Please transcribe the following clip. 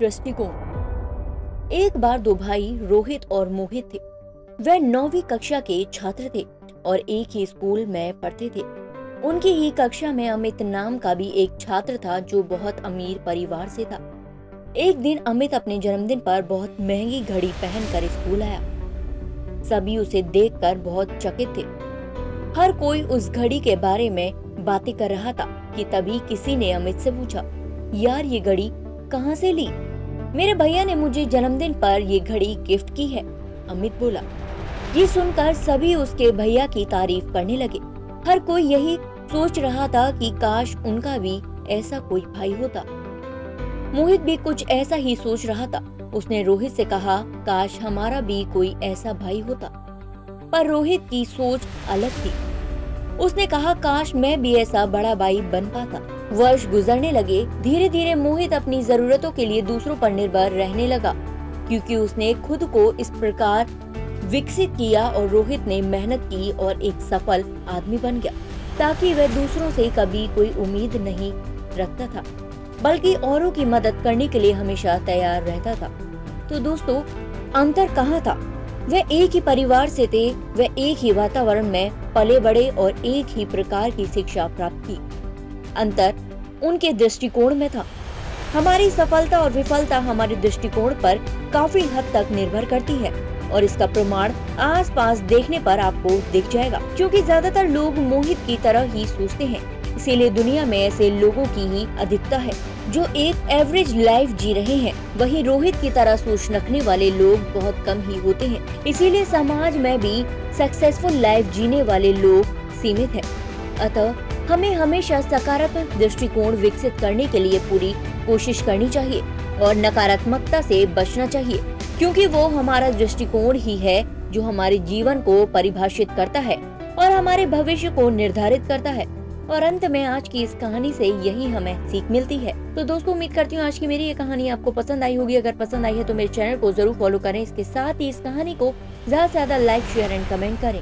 दृष्टिकोण। एक बार दो भाई रोहित और मोहित थे। वह नौवीं कक्षा के छात्र थे और एक ही स्कूल में पढ़ते थे। उनकी ही कक्षा में अमित नाम का भी एक छात्र था जो बहुत अमीर परिवार से था। एक दिन अमित अपने जन्मदिन पर बहुत महँगी घड़ी पहनकर स्कूल आया। सभी उसे देखकर बहुत चकित थे। हर कोई उस घड़ी के बारे में बातें कर रहा था कि तभी किसी ने अमित से पूछा, यार, ये घड़ी कहाँ से ली? मेरे भैया ने मुझे जन्मदिन पर ये घड़ी गिफ्ट की है। अमित बोला, ये सुनकर सभी उसके भैया की तारीफ़ करने लगे। हर कोई यही सोच रहा था कि काश उनका भी ऐसा कोई भाई होता। मोहित भी कुछ ऐसा ही सोच रहा था। उसने रोहित से कहा, काश हमारा भी कोई ऐसा भाई होता। पर रोहित की सोच अलग थी। उसने कहा, काश मैं भी ऐसा बड़ा भाई बन पाता। वर्ष गुजरने लगे धीरे धीरे मोहित अपनी जरूरतों के लिए दूसरों पर निर्भर रहने लगा, क्योंकि उसने खुद को इस प्रकार विकसित किया और रोहित ने मेहनत की और एक सफल आदमी बन गया, ताकि वह दूसरों से कभी कोई उम्मीद नहीं रखता था, बल्कि औरों की मदद करने के लिए हमेशा तैयार रहता था। तो दोस्तों, अंतर कहाँ था? वह एक ही परिवार से थे, वह एक ही वातावरण में पले बड़े और एक ही प्रकार की शिक्षा प्राप्त की। अंतर उनके दृष्टिकोण में था। हमारी सफलता और विफलता हमारे दृष्टिकोण पर काफ़ी हद तक निर्भर करती है और इसका प्रमाण आसपास देखने पर आपको दिख जाएगा, क्योंकि ज़्यादातर लोग मोहित की तरह ही सोचते हैं। इसीलिए दुनिया में ऐसे लोगों की ही अधिकता है, जो एक एवरेज लाइफ जी रहे हैं। वही रोहित की तरह सोच रखने वाले लोग बहुत कम ही होते हैं। इसीलिए समाज में भी सक्सेसफुल लाइफ जीने वाले लोग सीमित है। अतः हमें हमेशा सकारात्मक दृष्टिकोण विकसित करने के लिए पूरी कोशिश करनी चाहिए और नकारात्मकता से बचना चाहिए, क्योंकि वो हमारा दृष्टिकोण ही है जो हमारे जीवन को परिभाषित करता है और हमारे भविष्य को निर्धारित करता है। और अंत में आज की इस कहानी से यही हमें सीख मिलती है। तो दोस्तों, उम्मीद करती हूँ आज की मेरी ये कहानी आपको पसंद आई होगी। अगर पसंद आई है तो मेरे चैनल को ज़रूर फॉलो करें। इसके साथ ही इस कहानी को ज़्यादा से ज़्यादा लाइक, शेयर एंड कमेंट करें।